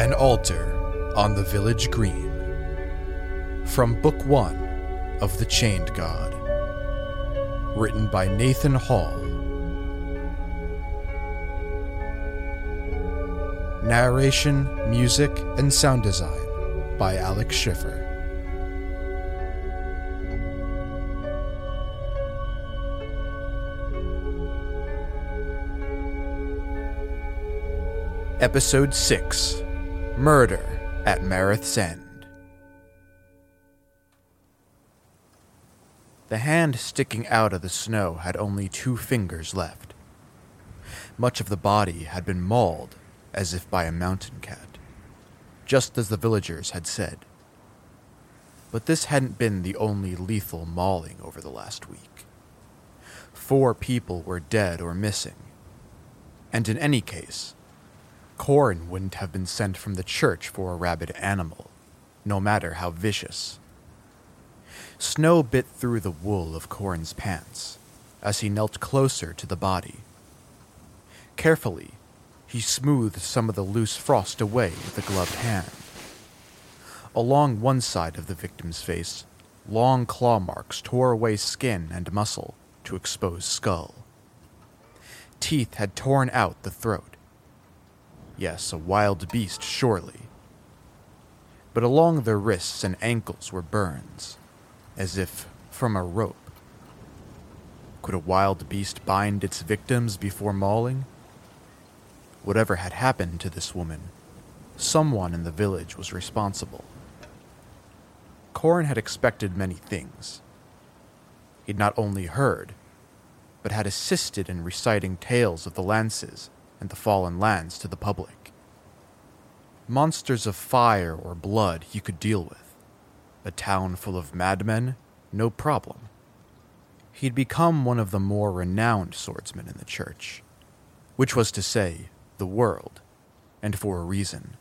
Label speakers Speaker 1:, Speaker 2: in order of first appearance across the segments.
Speaker 1: An Altar on the Village Green. From Book One of The Chained God. Written by Nathan Hall. Narration, music, and sound design by Alex Schiffer. Episode 6 Murder at Marath's End. The hand sticking out of the snow had only two fingers left. Much of the body had been mauled as if by a mountain cat, just as the villagers had said. But this hadn't been the only lethal mauling over the last week. Four people were dead or missing, and in any case, Corin wouldn't have been sent from the church for a rabid animal, no matter how vicious. Snow bit through the wool of Corin's pants as he knelt closer to the body. Carefully, he smoothed some of the loose frost away with a gloved hand. Along one side of the victim's face, long claw marks tore away skin and muscle to expose skull. Teeth had torn out the throat Yes, a wild beast, surely. But along their wrists and ankles were burns, as if from a rope. Could a wild beast bind its victims before mauling? Whatever had happened to this woman, someone in the village was responsible. Corin had expected many things. He'd not only heard, but had assisted in reciting tales of the lances and the fallen lands to the public. Monsters of fire or blood he could deal with. A town full of madmen, no problem. He'd become one of the more renowned swordsmen in the church, which was to say, the world, and for a reason.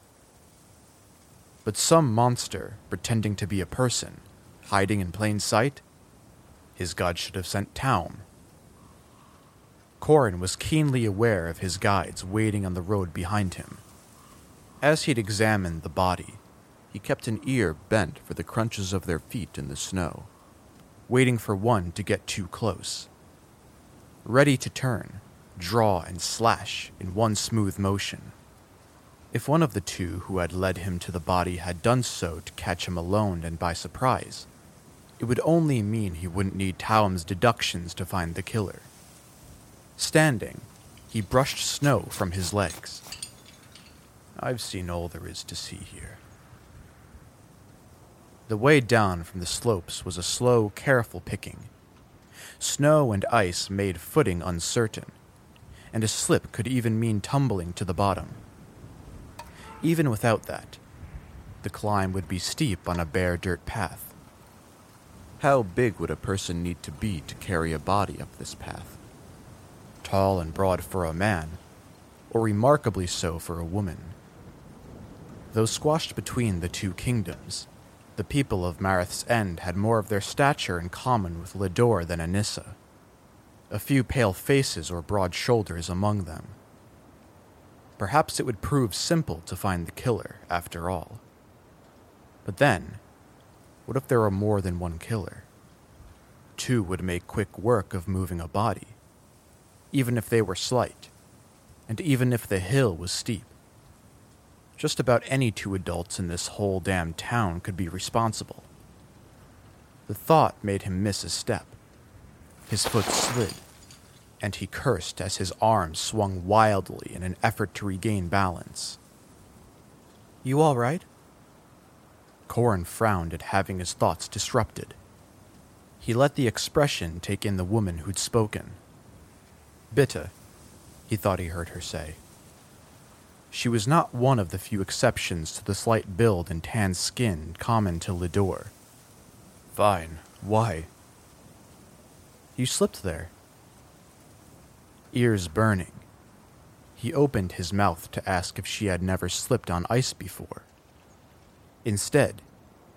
Speaker 1: But some monster pretending to be a person, hiding in plain sight? His god should have sent Taum Corin was keenly aware of his guides waiting on the road behind him. As he'd examined the body, he kept an ear bent for the crunches of their feet in the snow, waiting for one to get too close. Ready to turn, draw, and slash in one smooth motion. If one of the two who had led him to the body had done so to catch him alone and by surprise, it would only mean he wouldn't need Taum's deductions to find the killer. Standing, he brushed snow from his legs. I've seen all there is to see here. The way down from the slopes was a slow, careful picking. Snow and ice made footing uncertain, and a slip could even mean tumbling to the bottom. Even without that, the climb would be steep on a bare dirt path. How big would a person need to be to carry a body up this path? Tall and broad for a man, or remarkably so for a woman. Though squashed between the two kingdoms, the people of Marath's End had more of their stature in common with Lidor than Anissa, a few pale faces or broad shoulders among them. Perhaps it would prove simple to find the killer, after all. But then, what if there were more than one killer? Two would make quick work of moving a body even if they were slight, and even if the hill was steep. Just about any two adults in this whole damn town could be responsible. The thought made him miss a step. His foot slid, and he cursed as his arms swung wildly in an effort to regain balance. You all right? Corin frowned at having his thoughts disrupted. He let the expression take in the woman who'd spoken. Bitta, he thought he heard her say. She was not one of the few exceptions to the slight build and tan skin common to Lidor. Fine. Why? You slipped there. Ears burning. He opened his mouth to ask if she had never slipped on ice before. Instead,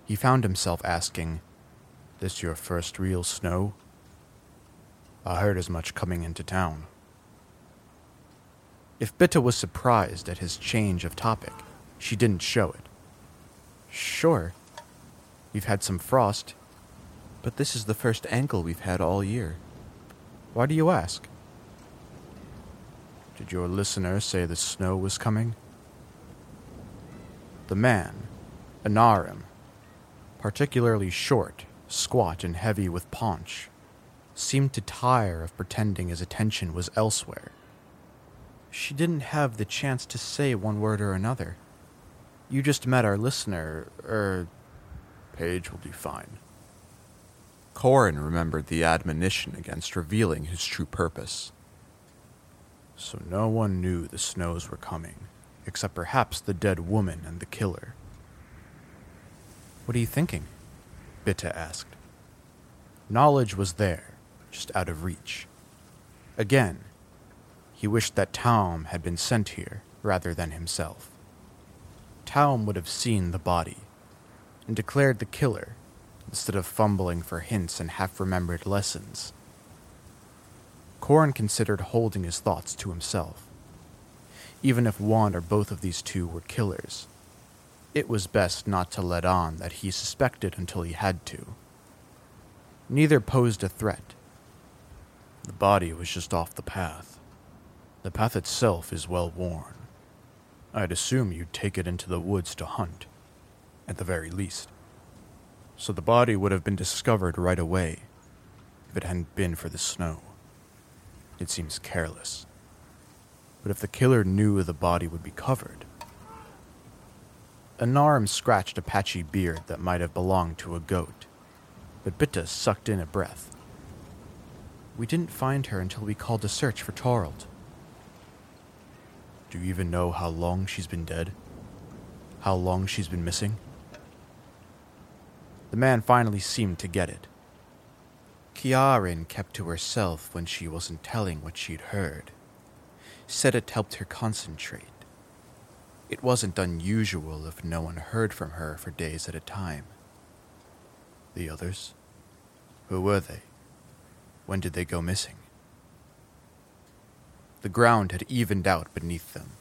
Speaker 1: he found himself asking, This your first real snow? I heard as much coming into town. If Bitta was surprised at his change of topic, She didn't show it. Sure, we've had some frost, but this is the first ankle we've had all year. Why do you ask? Did your listener say the snow was coming? The man, Anarim, particularly short, squat, and heavy with paunch, seemed to tire of pretending his attention was elsewhere. She didn't have the chance to say one word or another. You just met our listener, er. Page will do fine. Corin remembered the admonition against revealing his true purpose. So no one knew the snows were coming, except perhaps the dead woman and the killer. What are you thinking? Bitta asked. Knowledge was there, just out of reach. Again, he wished that Taum had been sent here rather than himself. Taum would have seen the body and declared the killer instead of fumbling for hints and half remembered lessons. Corin considered holding his thoughts to himself. Even if one or both of these two were killers, it was best not to let on that he suspected until he had to. Neither posed a threat. The body was just off the path. The path itself is well worn. I'd assume you'd take it into the woods to hunt, at the very least. So the body would have been discovered right away if it hadn't been for the snow. It seems careless. But if the killer knew the body would be covered. Anarim scratched a patchy beard that might have belonged to a goat, but Bitta sucked in a breath. We didn't find her until we called a search for Torald. Do you even know how long she's been dead? How long she's been missing? The man finally seemed to get it. Kiaran kept to herself when she wasn't telling what she'd heard. Said it helped her concentrate. It wasn't unusual if no one heard from her for days at a time. The others? Who were they? When did they go missing? The ground had evened out beneath them.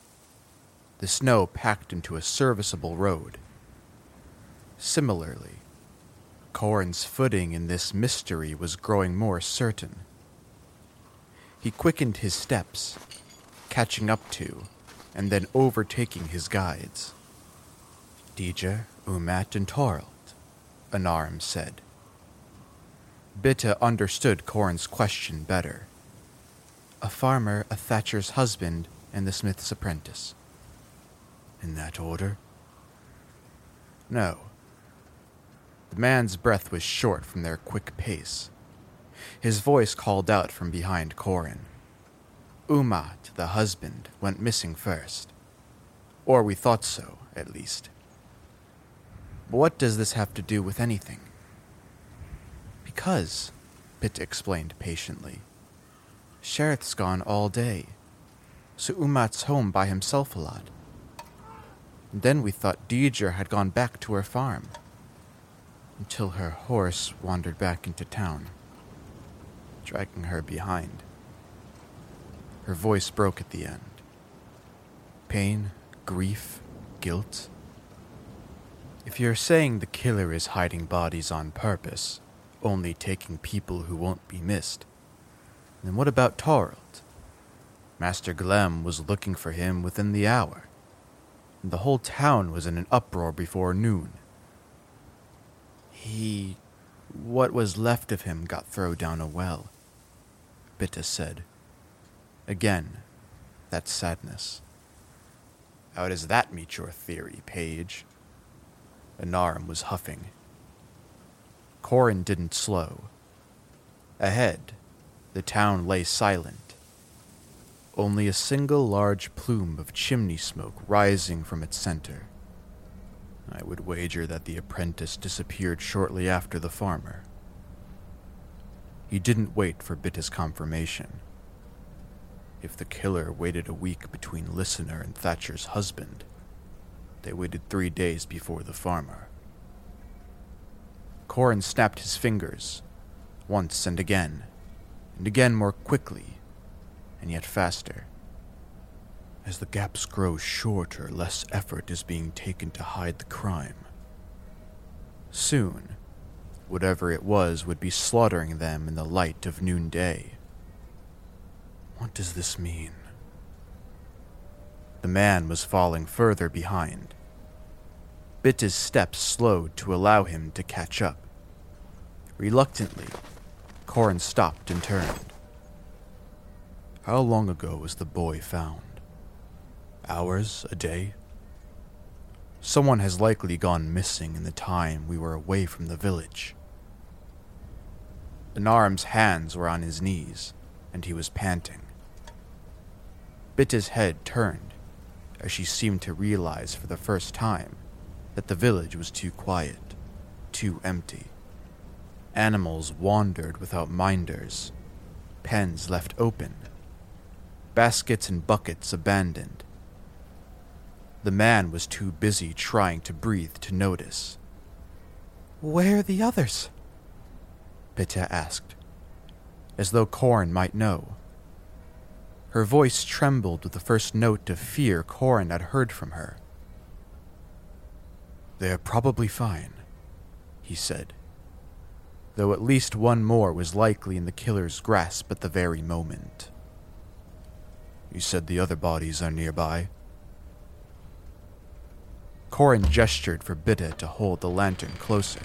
Speaker 1: The snow packed into a serviceable road. Similarly, Corin's footing in this mystery was growing more certain. He quickened his steps, catching up to and then overtaking his guides. Deeja, Umat, and Torald, Anarim said. Bitta understood Corin's question better. A farmer, a thatcher's husband, and the smith's apprentice. In that order? No. The man's breath was short from their quick pace. His voice called out from behind Corin. Umat, the husband, went missing first. Or we thought so, at least. But what does this have to do with anything? Because, Bitta explained patiently, Sherith's gone all day, so Umat's home by himself a lot. And then we thought Deidre had gone back to her farm until her horse wandered back into town, dragging her behind. Her voice broke at the end. Pain, grief, guilt. If you're saying the killer is hiding bodies on purpose, only taking people who won't be missed, then what about Torald? Master Glem was looking for him within the hour, and the whole town was in an uproar before noon. He. What was left of him got thrown down a well, Bitta said. Again, that sadness. How does that meet your theory, Page? Anarim was huffing. Corin didn't slow. Ahead, the town lay silent. Only a single large plume of chimney smoke rising from its center. I would wager that the apprentice disappeared shortly after the farmer. He didn't wait for Bitta's confirmation. If the killer waited a week between Listener and Thatcher's husband, they waited three days before the farmer. Corin snapped his fingers, once and again, and again more quickly, and yet faster. As the gaps grow shorter, less effort is being taken to hide the crime. Soon, whatever it was would be slaughtering them in the light of noonday. What does this mean? The man was falling further behind. Bitta's steps slowed to allow him to catch up. Reluctantly, Corin stopped and turned. How long ago was the boy found? Hours? A day? Someone has likely gone missing in the time we were away from the village. Anarim's hands were on his knees, and he was panting. Bitta's head turned as she seemed to realize for the first time that the village was too quiet, too empty. Animals wandered without minders, pens left open, baskets and buckets abandoned. The man was too busy trying to breathe to notice. Where are the others? Bitta asked, as though Corin might know. Her voice trembled with the first note of fear Corin had heard from her. They are probably fine, he said, though at least one more was likely in the killer's grasp at the very moment. You said the other bodies are nearby? Corin gestured for Bitta to hold the lantern closer.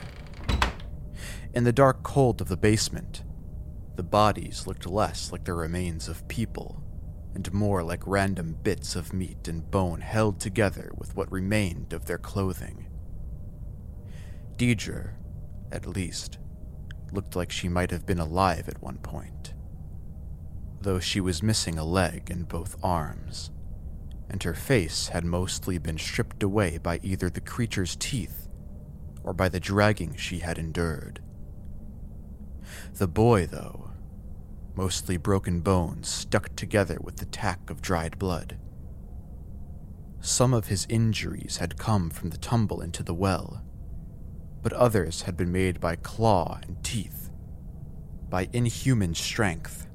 Speaker 1: In the dark cold of the basement, the bodies looked less like the remains of people and more like random bits of meat and bone held together with what remained of their clothing. Deidre, at least, looked like she might have been alive at one point, though she was missing a leg and both arms, and her face had mostly been stripped away by either the creature's teeth or by the dragging she had endured. The boy, though, mostly broken bones stuck together with the tack of dried blood. Some of his injuries had come from the tumble into the well, but others had been made by claw and teeth, by inhuman strength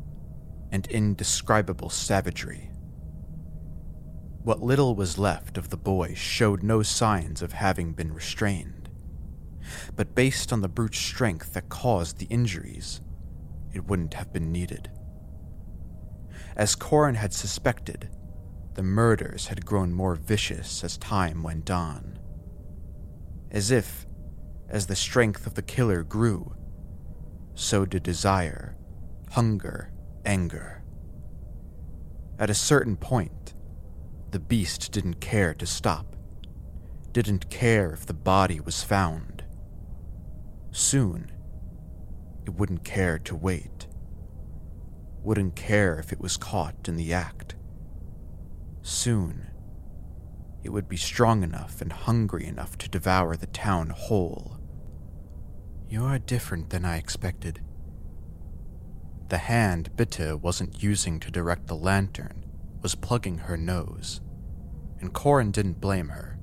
Speaker 1: and indescribable savagery. What little was left of the boy showed no signs of having been restrained, but based on the brute strength that caused the injuries, it wouldn't have been needed. As Corin had suspected, the murders had grown more vicious as time went on. As if, as the strength of the killer grew, so did desire, hunger, anger. At a certain point, the beast didn't care to stop, didn't care if the body was found. Soon, it wouldn't care to wait, wouldn't care if it was caught in the act. Soon, it would be strong enough and hungry enough to devour the town whole. You are different than I expected. The hand Bitta wasn't using to direct the lantern was plugging her nose, and Corin didn't blame her.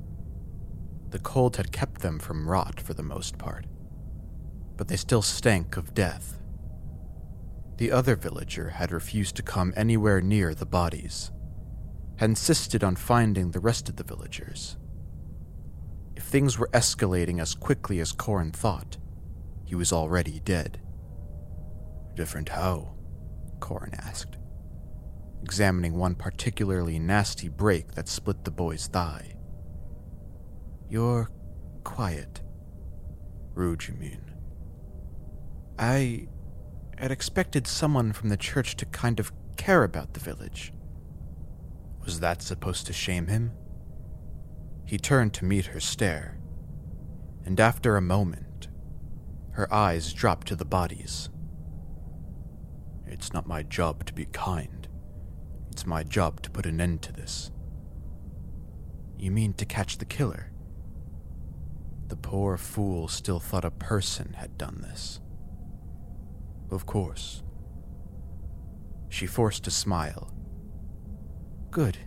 Speaker 1: The cold had kept them from rot for the most part, but they still stank of death. The other villager had refused to come anywhere near the bodies, had insisted on finding the rest of the villagers. If things were escalating as quickly as Corin thought, he was already dead. Different how? Corin asked, examining one particularly nasty break that split the boy's thigh. You're quiet. Rude, you mean? I had expected someone from the church to kind of care about the village. Was that supposed to shame him? He turned to meet her stare, and after a moment, her eyes dropped to the bodies. It's not my job to be kind. It's my job to put an end to this. You mean to catch the killer? The poor fool still thought a person had done this. Of course. She forced a smile. Good.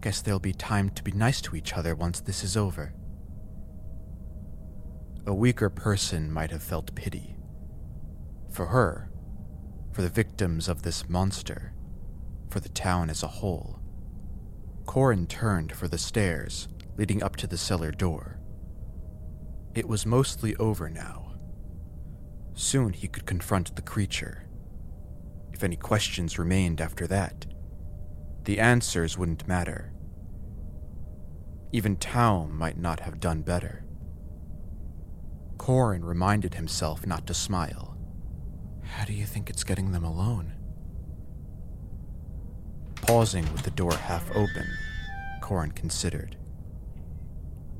Speaker 1: Guess there'll be time to be nice to each other once this is over. A weaker person might have felt pity. For her, for the victims of this monster, for the town as a whole. Corin turned for the stairs leading up to the cellar door. It was mostly over now. Soon he could confront the creature. If any questions remained after that, the answers wouldn't matter. Even Taum might not have done better. Corin reminded himself not to smile. How do you think it's getting them alone? Pausing with the door half open, Corin considered.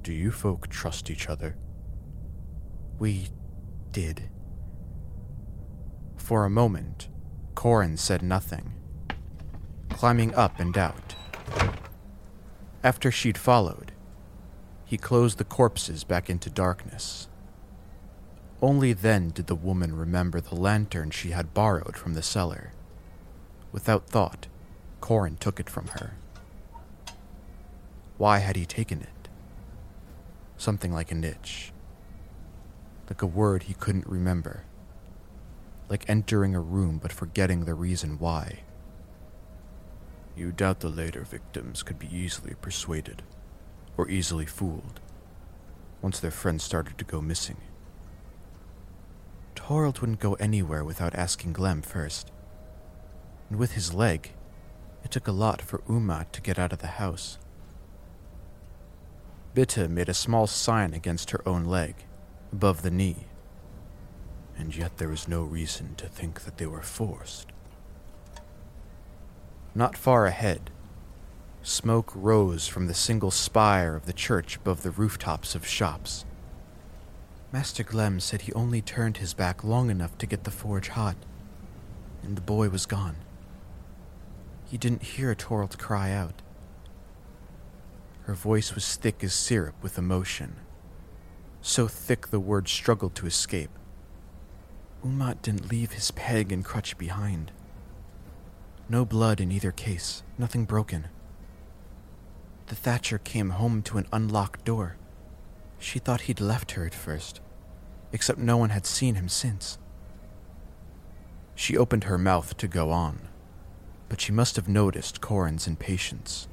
Speaker 1: Do you folk trust each other? We did. For a moment, Corin said nothing, climbing up and out. After she'd followed, he closed the corpses back into darkness. Only then did the woman remember the lantern she had borrowed from the cellar. Without thought, Corin took it from her. Why had he taken it? Something like an itch. Like a word he couldn't remember. Like entering a room but forgetting the reason why. You doubt the later victims could be easily persuaded, or easily fooled, once their friends started to go missing. Torald wouldn't go anywhere without asking Glem first. And with his leg, it took a lot for Umat to get out of the house. Bitta made a small sign against her own leg, above the knee. And yet there was no reason to think that they were forced. Not far ahead, smoke rose from the single spire of the church above the rooftops of shops. Master Glem said he only turned his back long enough to get the forge hot, and the boy was gone. He didn't hear Torald cry out. Her voice was thick as syrup with emotion, so thick the words struggled to escape. Umat didn't leave his peg and crutch behind. No blood in either case, nothing broken. The Thatcher came home to an unlocked door. She thought he'd left her at first, except no one had seen him since. She opened her mouth to go on, but she must have noticed Corin's impatience,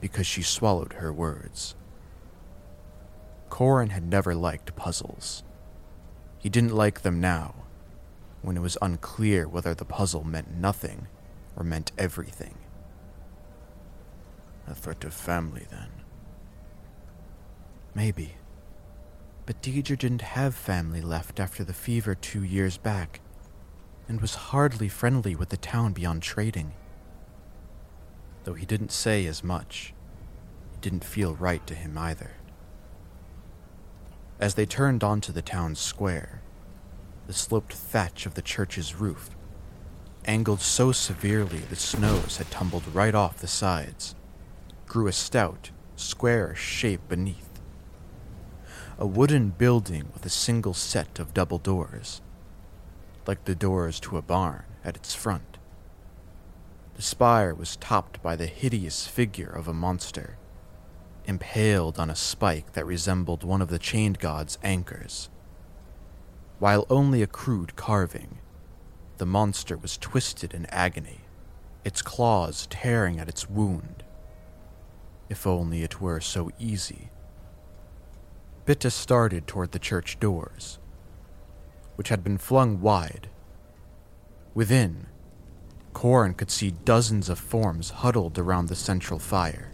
Speaker 1: because she swallowed her words. Corin had never liked puzzles. He didn't like them now, when it was unclear whether the puzzle meant nothing or meant everything. A threat of family, then. Maybe. But Deidre didn't have family left after the fever two years back, and was hardly friendly with the town beyond trading. Though he didn't say as much, it didn't feel right to him either. As they turned onto the town square, the sloped thatch of the church's roof angled so severely the snows had tumbled right off the sides, grew a stout, square shape beneath a wooden building with a single set of double doors, like the doors to a barn at its front. The spire was topped by the hideous figure of a monster, impaled on a spike that resembled one of the chained god's anchors. While only a crude carving, the monster was twisted in agony, its claws tearing at its wound. If only it were so easy Bitta started toward the church doors, which had been flung wide. Within, Corin could see dozens of forms huddled around the central fire.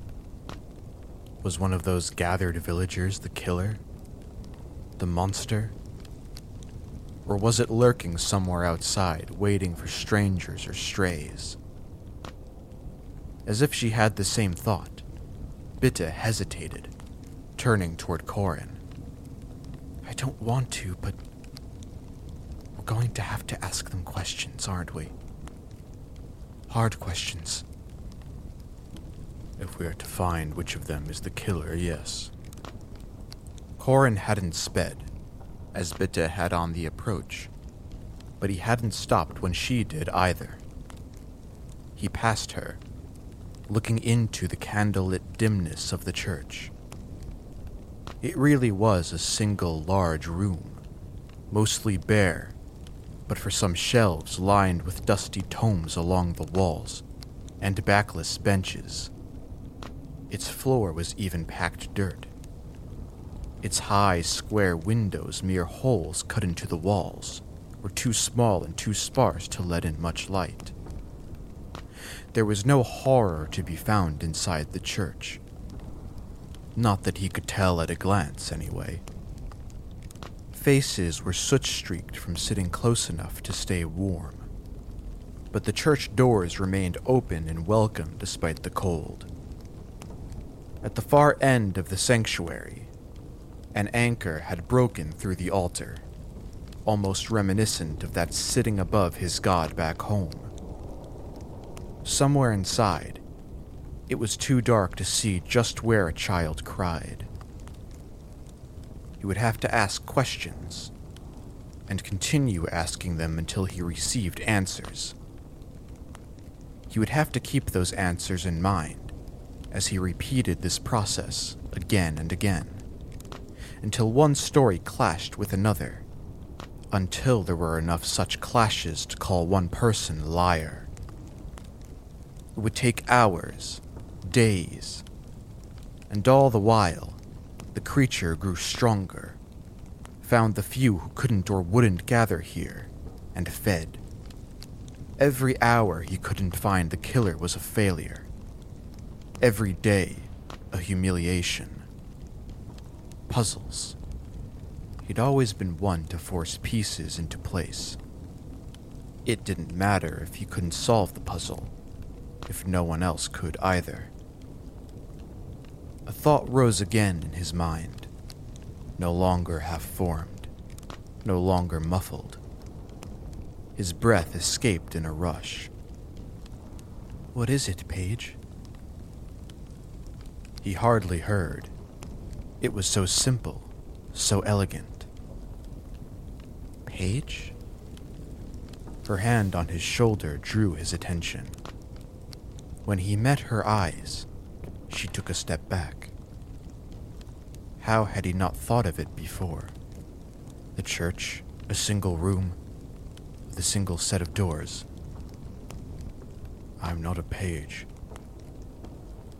Speaker 1: Was one of those gathered villagers the killer? The monster? Or was it lurking somewhere outside, waiting for strangers or strays? As if she had the same thought, Bitta hesitated, turning toward Corin. I don't want to, but we're going to have to ask them questions, aren't we? Hard questions. If we are to find which of them is the killer, yes. Corin hadn't sped, as Bitta had on the approach, but he hadn't stopped when she did either. He passed her, looking into the candlelit dimness of the church. It really was a single large room, mostly bare, but for some shelves lined with dusty tomes along the walls, and backless benches. Its floor was even packed dirt. Its high, square windows, mere holes cut into the walls, were too small and too sparse to let in much light. There was no horror to be found inside the church. Not that he could tell at a glance, anyway. Faces were soot streaked from sitting close enough to stay warm. But the church doors remained open and welcome despite the cold. At the far end of the sanctuary, an anchor had broken through the altar, almost reminiscent of that sitting above his god back home. Somewhere inside, it was too dark to see just where a child cried. He would have to ask questions, and continue asking them until he received answers. He would have to keep those answers in mind as he repeated this process again and again, until one story clashed with another, until there were enough such clashes to call one person liar. It would take hours, days, and all the while, the creature grew stronger, found the few who couldn't or wouldn't gather here, and fed. Every hour he couldn't find the killer was a failure. Every day, a humiliation. Puzzles. He'd always been one to force pieces into place. It didn't matter if he couldn't solve the puzzle, if no one else could either. A thought rose again in his mind, no longer half formed, no longer muffled. His breath escaped in a rush. What is it, Page? He hardly heard. It was so simple, so elegant. Page? Her hand on his shoulder drew his attention. When he met her eyes, she took a step back. How had he not thought of it before? The church, a single room, with a single set of doors. I'm not a page.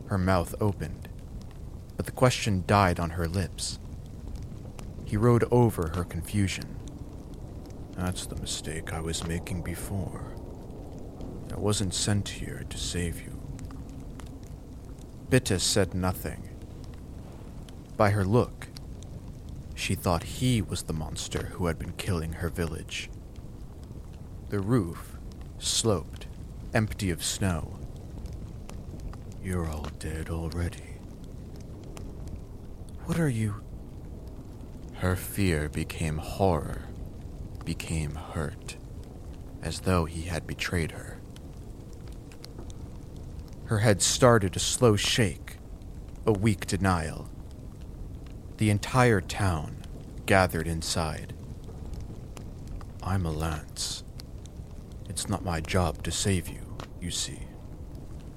Speaker 1: Her mouth opened, but the question died on her lips. He rode over her confusion. That's the mistake I was making before. I wasn't sent here to save you. Bitta said nothing. By her look, she thought he was the monster who had been killing her village. The roof sloped, empty of snow. You're all dead already. What are you? Her fear became horror, became hurt, as though he had betrayed her. Her head started a slow shake, a weak denial. The entire town gathered inside. I'm a lance. It's not my job to save you, you see.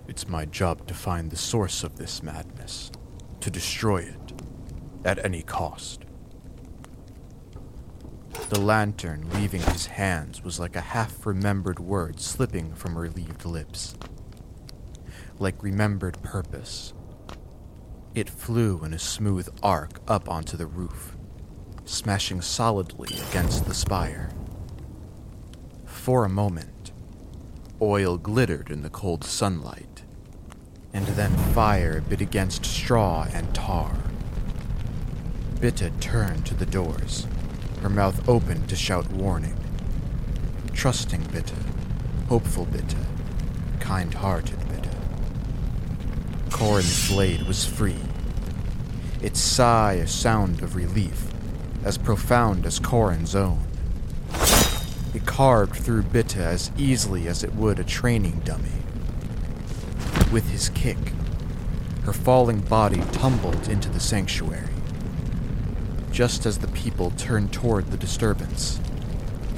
Speaker 1: It's my job to find the source of this madness, to destroy it, at any cost. The lantern leaving his hands was like a half remembered word slipping from relieved lips. Like remembered purpose. It flew in a smooth arc up onto the roof, smashing solidly against the spire. For a moment, oil glittered in the cold sunlight, and then fire bit against straw and tar. Bitta turned to the doors, her mouth open to shout warning. Trusting Bitta, hopeful Bitta, kind hearted. Corin's blade was free, its sigh a sound of relief, as profound as Corin's own. It carved through Bitta as easily as it would a training dummy. With his kick, her falling body tumbled into the sanctuary. Just as the people turned toward the disturbance,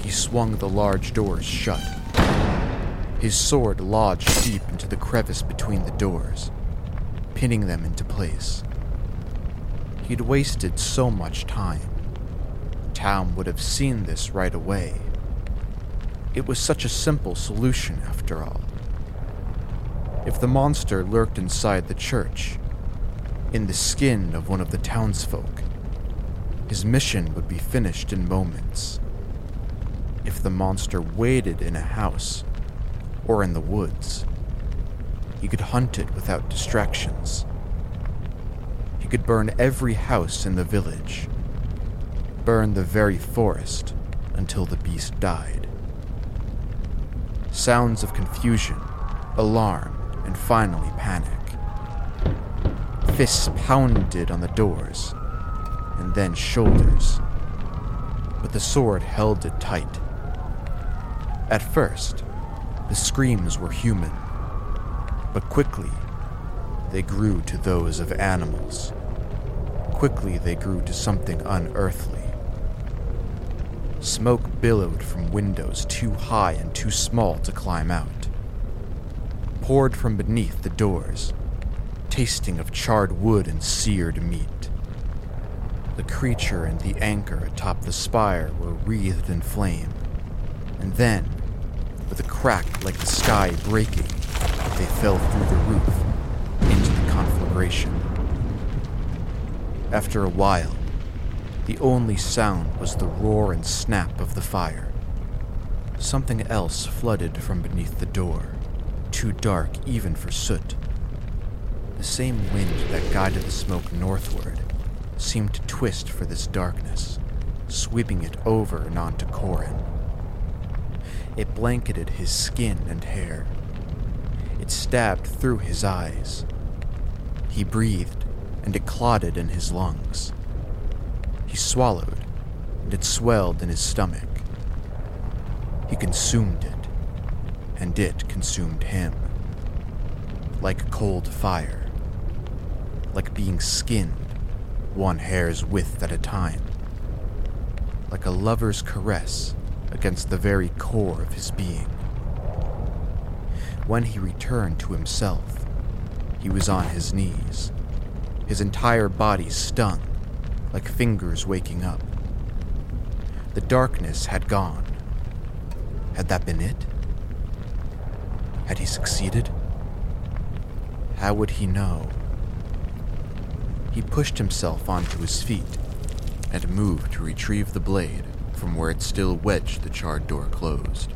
Speaker 1: he swung the large doors shut. His sword lodged deep into the crevice between the doors, pinning them into place. He'd wasted so much time. Taum would have seen this right away. It was such a simple solution, after all. If the monster lurked inside the church, in the skin of one of the townsfolk, his mission would be finished in moments. If the monster waited in a house or in the woods, he could hunt it without distractions. He could burn every house in the village, burn the very forest until the beast died. Sounds of confusion, alarm, and finally panic. Fists pounded on the doors, and then shoulders. But the sword held it tight. At first, the screams were human, but quickly they grew to those of animals. Quickly they grew to something unearthly. Smoke billowed from windows too high and too small to climb out. Poured from beneath the doors, tasting of charred wood and seared meat. The creature and the anchor atop the spire were wreathed in flame, and then, with a crack like the sky breaking, they fell through the roof into the conflagration. After a while, the only sound was the roar and snap of the fire. Something else flooded from beneath the door, too dark even for soot. The same wind that guided the smoke northward seemed to twist for this darkness, sweeping it over and onto Corin. It blanketed his skin and hair. It stabbed through his eyes. He breathed, and it clotted in his lungs. He swallowed, and it swelled in his stomach. He consumed it, and it consumed him. Like cold fire like being skinned, one hair's width at a time, like a lover's caress against the very core of his being. When he returned to himself, he was on his knees, his entire body stung, like fingers waking up. The darkness had gone. Had that been it? Had he succeeded? How would he know? He pushed himself onto his feet and moved to retrieve the blade from where it still wedged the charred door closed.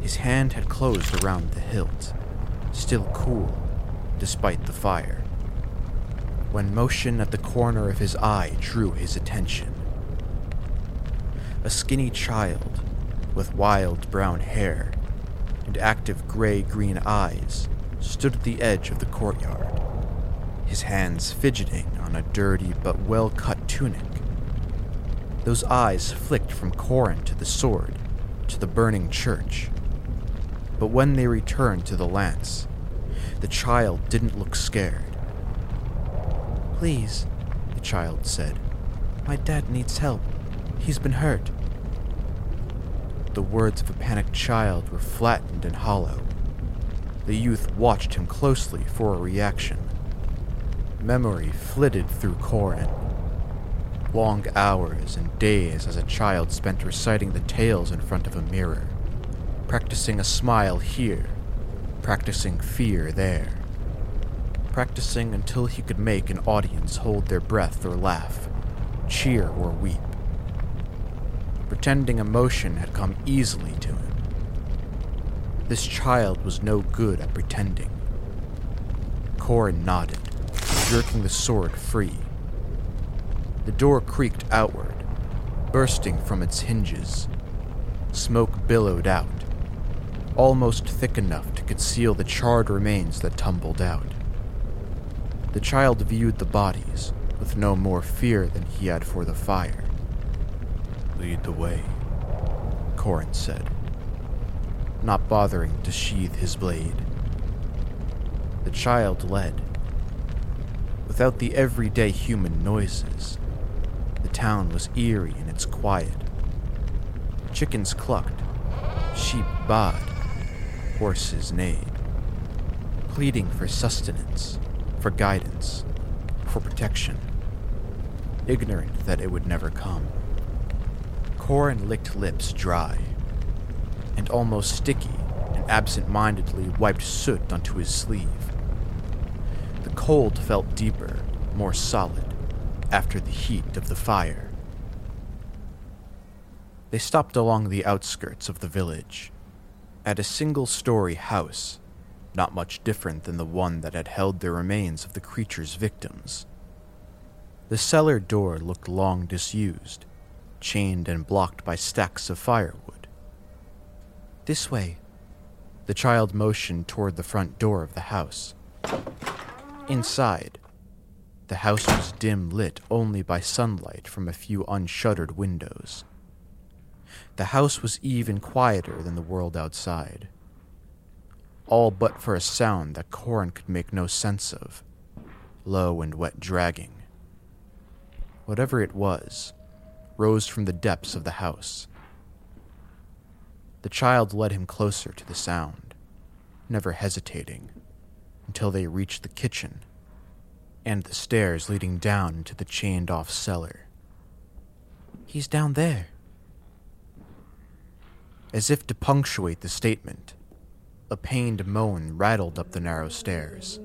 Speaker 1: His hand had closed around the hilt, still cool despite the fire, when motion at the corner of his eye drew his attention. A skinny child with wild brown hair and active gray green eyes stood at the edge of the courtyard his hands fidgeting on a dirty but well cut tunic. Those eyes flicked from Corin to the sword, to the burning church. But when they returned to the lance, the child didn't look scared. Please, the child said. My dad needs help. He's been hurt. The words of a panicked child were flattened and hollow. The youth watched him closely for a reaction. Memory flitted through Corin. Long hours and days as a child spent reciting the tales in front of a mirror, practicing a smile here, practicing fear there, practicing until he could make an audience hold their breath or laugh, cheer or weep. Pretending emotion had come easily to him. This child was no good at pretending. Corin nodded jerking the sword free. The door creaked outward, bursting from its hinges. Smoke billowed out, almost thick enough to conceal the charred remains that tumbled out. The child viewed the bodies with no more fear than he had for the fire. Lead the way, Corin said, not bothering to sheathe his blade. The child led, Without the everyday human noises, the town was eerie in its quiet. Chickens clucked, sheep baaed, horses neighed, pleading for sustenance, for guidance, for protection, ignorant that it would never come. Corin licked lips dry, and almost sticky, and absent mindedly wiped soot onto his sleeve. The cold felt deeper, more solid, after the heat of the fire. They stopped along the outskirts of the village, at a single story house, not much different than the one that had held the remains of the creature's victims. The cellar door looked long disused, chained and blocked by stacks of firewood. This way. The child motioned toward the front door of the house. Inside, the house was dim lit only by sunlight from a few unshuttered windows. The house was even quieter than the world outside. All but for a sound that Corin could make no sense of low and wet dragging. Whatever it was, rose from the depths of the house. The child led him closer to the sound, never hesitating, until they reached the kitchen and the stairs leading down into the chained off cellar. He's down there. As if to punctuate the statement, a pained moan rattled up the narrow stairs.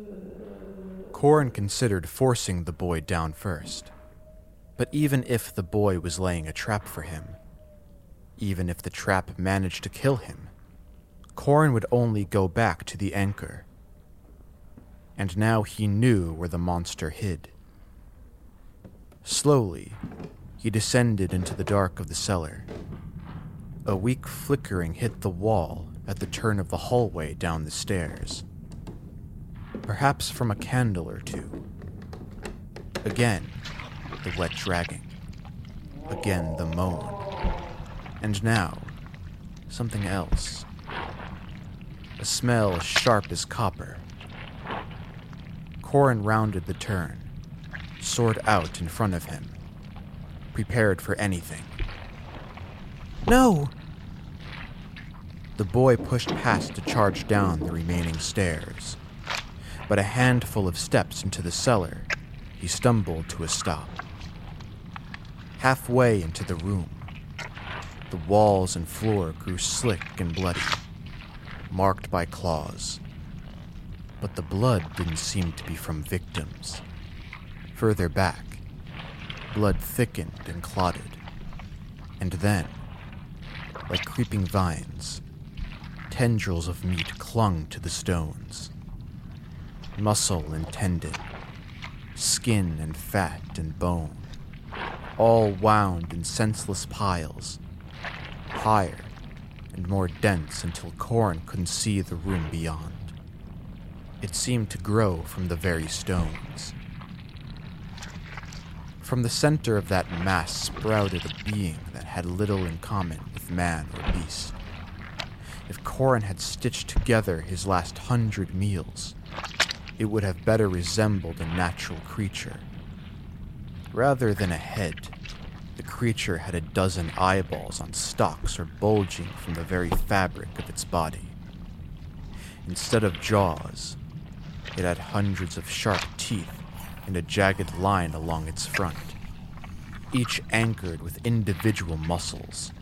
Speaker 1: Corin considered forcing the boy down first. But even if the boy was laying a trap for him, even if the trap managed to kill him, Corin would only go back to the anchor. And now he knew where the monster hid. Slowly, he descended into the dark of the cellar. A weak flickering hit the wall at the turn of the hallway down the stairs. Perhaps from a candle or two. Again, the wet dragging. Again, the moan. And now, something else. A smell as sharp as copper. Corin rounded the turn, sword out in front of him, prepared for anything. No! The boy pushed past to charge down the remaining stairs. But a handful of steps into the cellar, he stumbled to a stop. Halfway into the room, the walls and floor grew slick and bloody, marked by claws. But the blood didn't seem to be from victims. Further back, blood thickened and clotted. And then, like creeping vines, tendrils of meat clung to the stones. Muscle and tendon, skin and fat and bone all wound in senseless piles, higher and more dense until Corin couldn't see the room beyond. It seemed to grow from the very stones. From the center of that mass sprouted a being that had little in common with man or beast. If Corin had stitched together his last hundred meals, it would have better resembled a natural creature Rather than a head, the creature had a dozen eyeballs on stalks or bulging from the very fabric of its body. Instead of jaws, it had hundreds of sharp teeth and a jagged line along its front, each anchored with individual muscles.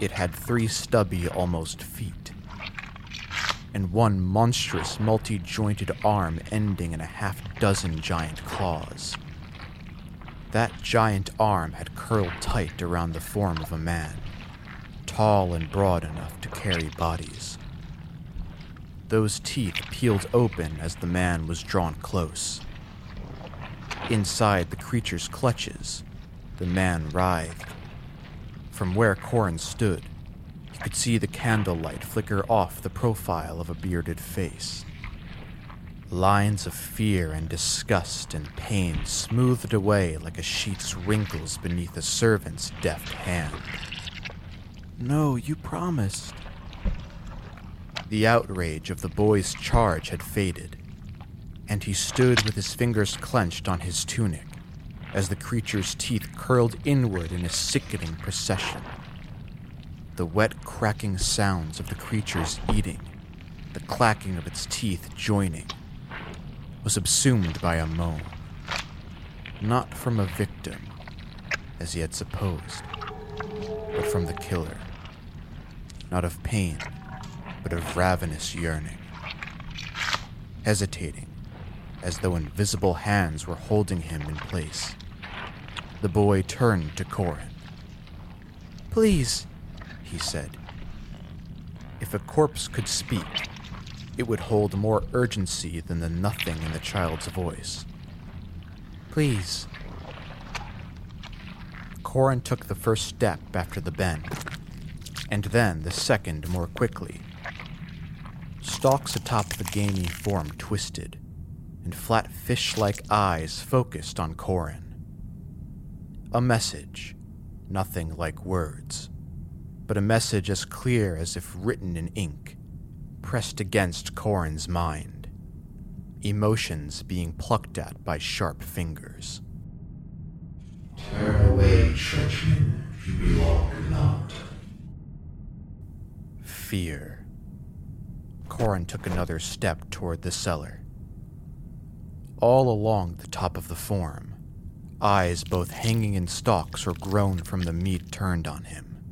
Speaker 1: It had three stubby, almost feet, and one monstrous, multi jointed arm ending in a half dozen giant claws. That giant arm had curled tight around the form of a man, tall and broad enough to carry bodies. Those teeth peeled open as the man was drawn close. Inside the creature's clutches, the man writhed. From where Corin stood, he could see the candlelight flicker off the profile of a bearded face. Lines of fear and disgust and pain smoothed away like a sheet's wrinkles beneath a servant's deft hand. No, you promised. The outrage of the boy's charge had faded, and he stood with his fingers clenched on his tunic as the creature's teeth curled inward in a sickening procession. The wet, cracking sounds of the creature's eating, the clacking of its teeth joining, was subsumed by a moan. Not from a victim, as he had supposed, but from the killer. Not of pain, but of ravenous yearning. Hesitating, as though invisible hands were holding him in place. The boy turned to Corin. Please, he said. If a corpse could speak, it would hold more urgency than the nothing in the child's voice. Please. Corin took the first step after the bend, and then the second more quickly. Stalks atop the gamey form twisted, and flat fish like eyes focused on Corin. A message, nothing like words, but a message as clear as if written in ink, pressed against Corin's mind, emotions being plucked at by sharp fingers.
Speaker 2: Turn away, churchman, you belong not.
Speaker 1: Fear. Corin took another step toward the cellar. All along the top of the form, eyes both hanging in stalks or grown from the meat turned on him.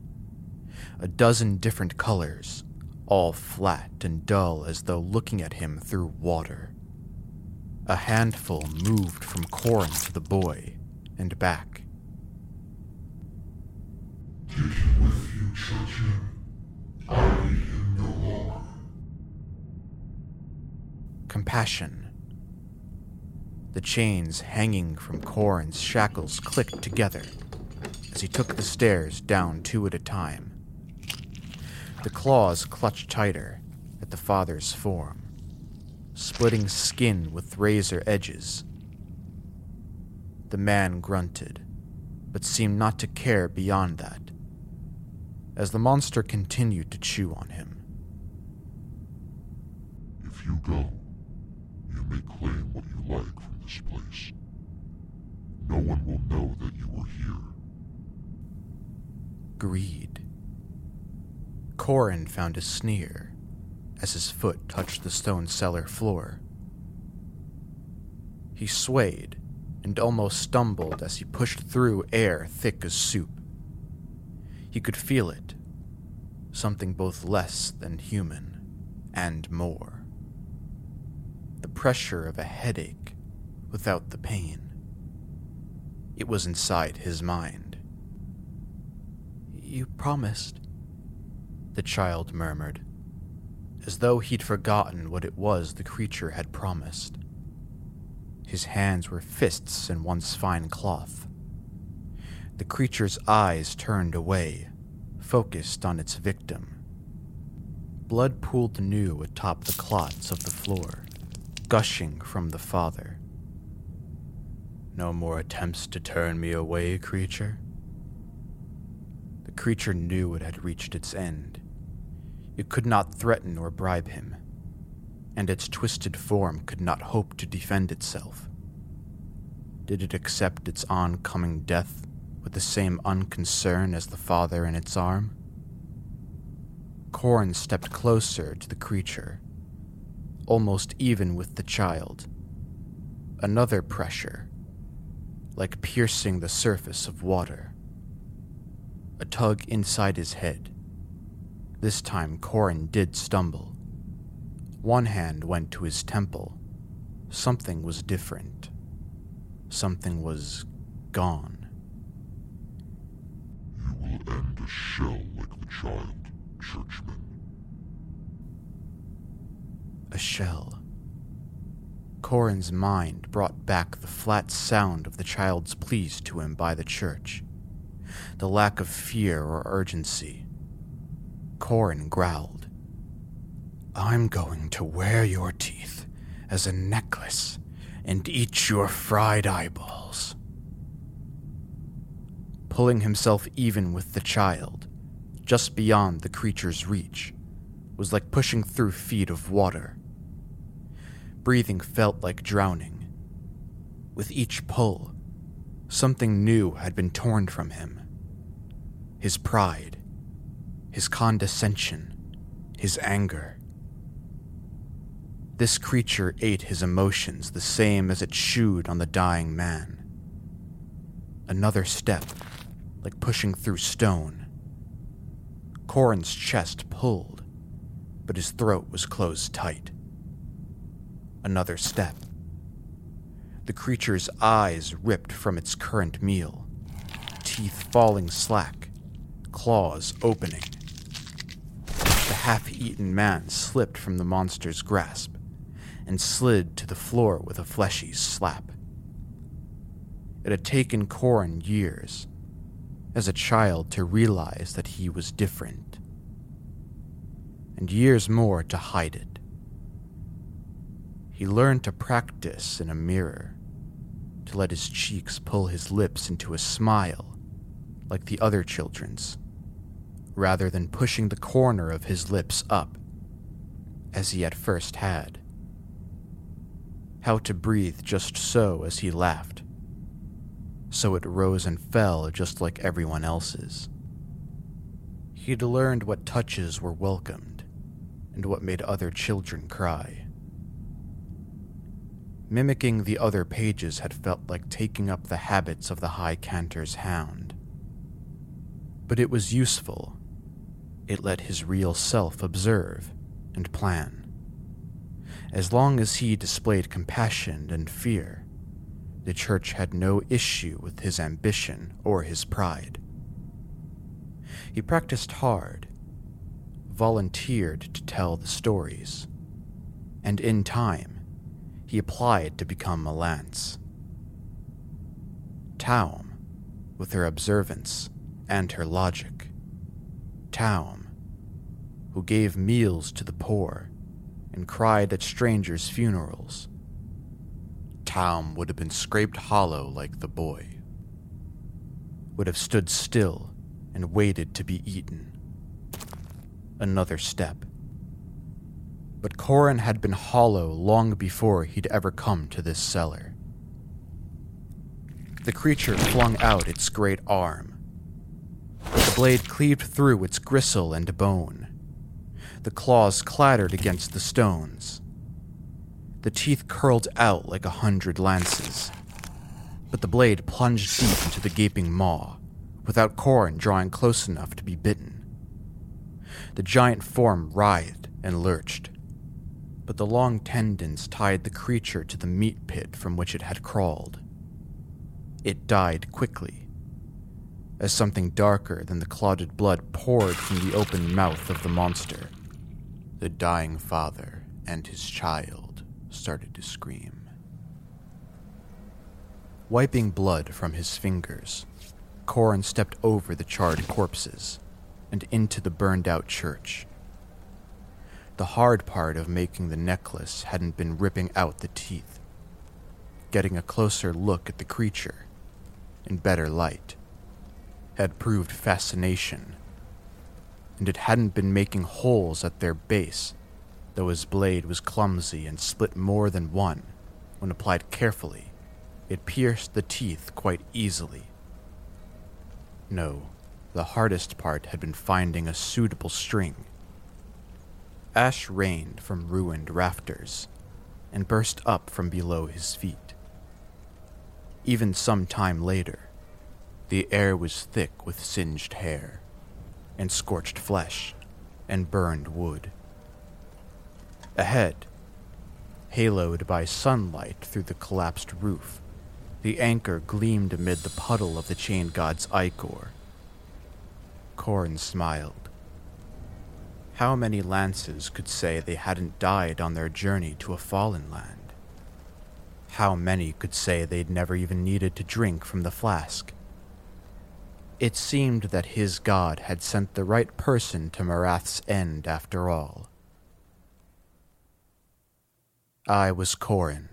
Speaker 1: A dozen different colors, all flat and dull as though looking at him through water. A handful moved from Corin to the boy and back.
Speaker 2: Take him with you, churchman. I need him no longer.
Speaker 1: Compassion. The chains hanging from Corin's shackles clicked together as he took the stairs down two at a time. The claws clutched tighter at the father's form, splitting skin with razor edges. The man grunted, but seemed not to care beyond that, as the monster continued to chew on him.
Speaker 2: If you go, you may claim what you like. No one will know that you were here.
Speaker 1: Greed. Corin found a sneer as his foot touched the stone cellar floor. He swayed and almost stumbled as he pushed through air thick as soup. He could feel it something both less than human and more. The pressure of a headache without the pain. It was inside his mind. You promised, the child murmured, as though he'd forgotten what it was the creature had promised. His hands were fists in once fine cloth. The creature's eyes turned away, focused on its victim. Blood pooled anew atop the clots of the floor, gushing from the father. No more attempts to turn me away, creature? The creature knew it had reached its end. It could not threaten or bribe him, and its twisted form could not hope to defend itself. Did it accept its oncoming death with the same unconcern as the father in its arm? Corin stepped closer to the creature, almost even with the child. Another pressure, like piercing the surface of water. A tug inside his head. This time, Corin did stumble. One hand went to his temple. Something was different. Something was gone.
Speaker 2: You will end a shell like the child, churchman.
Speaker 1: A shell. Corin's mind brought back the flat sound of the child's pleas to him by the church, the lack of fear or urgency. Corin growled, I'm going to wear your teeth as a necklace and eat your fried eyeballs. Pulling himself even with the child, just beyond the creature's reach, was like pushing through feet of water. Breathing felt like drowning. With each pull, something new had been torn from him. His pride, his condescension, his anger. This creature ate his emotions the same as it chewed on the dying man. Another step, like pushing through stone. Corin's chest pulled, but his throat was closed tight. Another step, the creature's eyes ripped from its current meal, teeth falling slack, claws opening. The half eaten man slipped from the monster's grasp and slid to the floor with a fleshy slap. It had taken Corin years, as a child, to realize that he was different, and years more to hide it. He learned to practice in a mirror, to let his cheeks pull his lips into a smile like the other children's, rather than pushing the corner of his lips up, as he at first had. How to breathe just so as he laughed, so it rose and fell just like everyone else's. He'd learned what touches were welcomed and what made other children cry. Mimicking the other pages had felt like taking up the habits of the High Canter's hound. But it was useful. It let his real self observe and plan. As long as he displayed compassion and fear, the church had no issue with his ambition or his pride. He practiced hard, volunteered to tell the stories, and in time, he applied to become a lance. Taum, with her observance and her logic. Taum, who gave meals to the poor and cried at strangers' funerals. Taum would have been scraped hollow like the boy, would have stood still and waited to be eaten. Another step but Corin had been hollow long before he'd ever come to this cellar. The creature flung out its great arm. The blade cleaved through its gristle and bone. The claws clattered against the stones. The teeth curled out like a hundred lances. But the blade plunged deep into the gaping maw, without Corin drawing close enough to be bitten. The giant form writhed and lurched, but the long tendons tied the creature to the meat pit from which it had crawled. It died quickly, as something darker than the clotted blood poured from the open mouth of the monster. The dying father and his child started to scream. Wiping blood from his fingers, Corin stepped over the charred corpses and into the burned out church. The hard part of making the necklace hadn't been ripping out the teeth. Getting a closer look at the creature, in better light, had proved fascination. And it hadn't been making holes at their base, though his blade was clumsy and split more than one. When applied carefully, it pierced the teeth quite easily. No, the hardest part had been finding a suitable string Ash rained from ruined rafters and burst up from below his feet. Even some time later, the air was thick with singed hair and scorched flesh and burned wood. Ahead, haloed by sunlight through the collapsed roof, the anchor gleamed amid the puddle of the chain god's ichor. Corin smiled. How many lances could say they hadn't died on their journey to a fallen land? How many could say they'd never even needed to drink from the flask? It seemed that his god had sent the right person to Marath's end after all. I was Corin,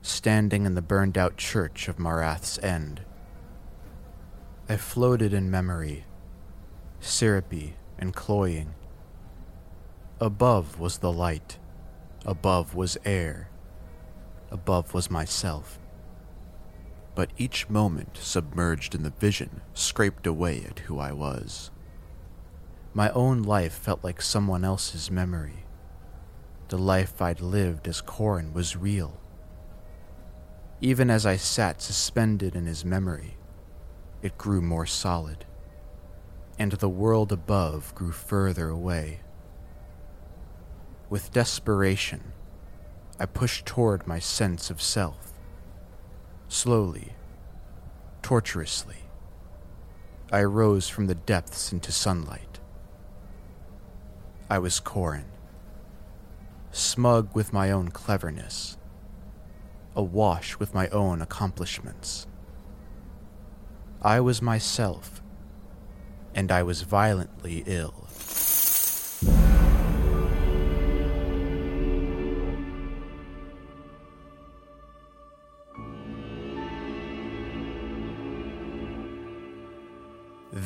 Speaker 1: standing in the burned out church of Marath's end. I floated in memory, syrupy and cloying. Above was the light. Above was air. Above was myself. But each moment submerged in the vision scraped away at who I was. My own life felt like someone else's memory. The life I'd lived as Corin was real. Even as I sat suspended in his memory, it grew more solid, and the world above grew further away. With desperation, I pushed toward my sense of self, Slowly, tortuously, I rose from the depths into sunlight. I was Corin, smug with my own cleverness, awash with my own accomplishments. I was myself, and I was violently ill.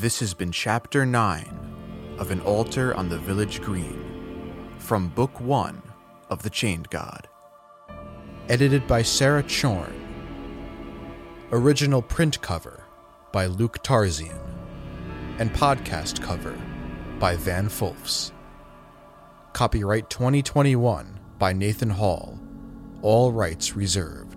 Speaker 1: This has been Chapter 9 of An Altar on the Village Green from Book 1 of The Chained God. Edited by Sarah Chorn. Original print cover by Luke Tarzian. And podcast cover by Van Fulfs. Copyright 2021 by Nathan Hall. All rights reserved.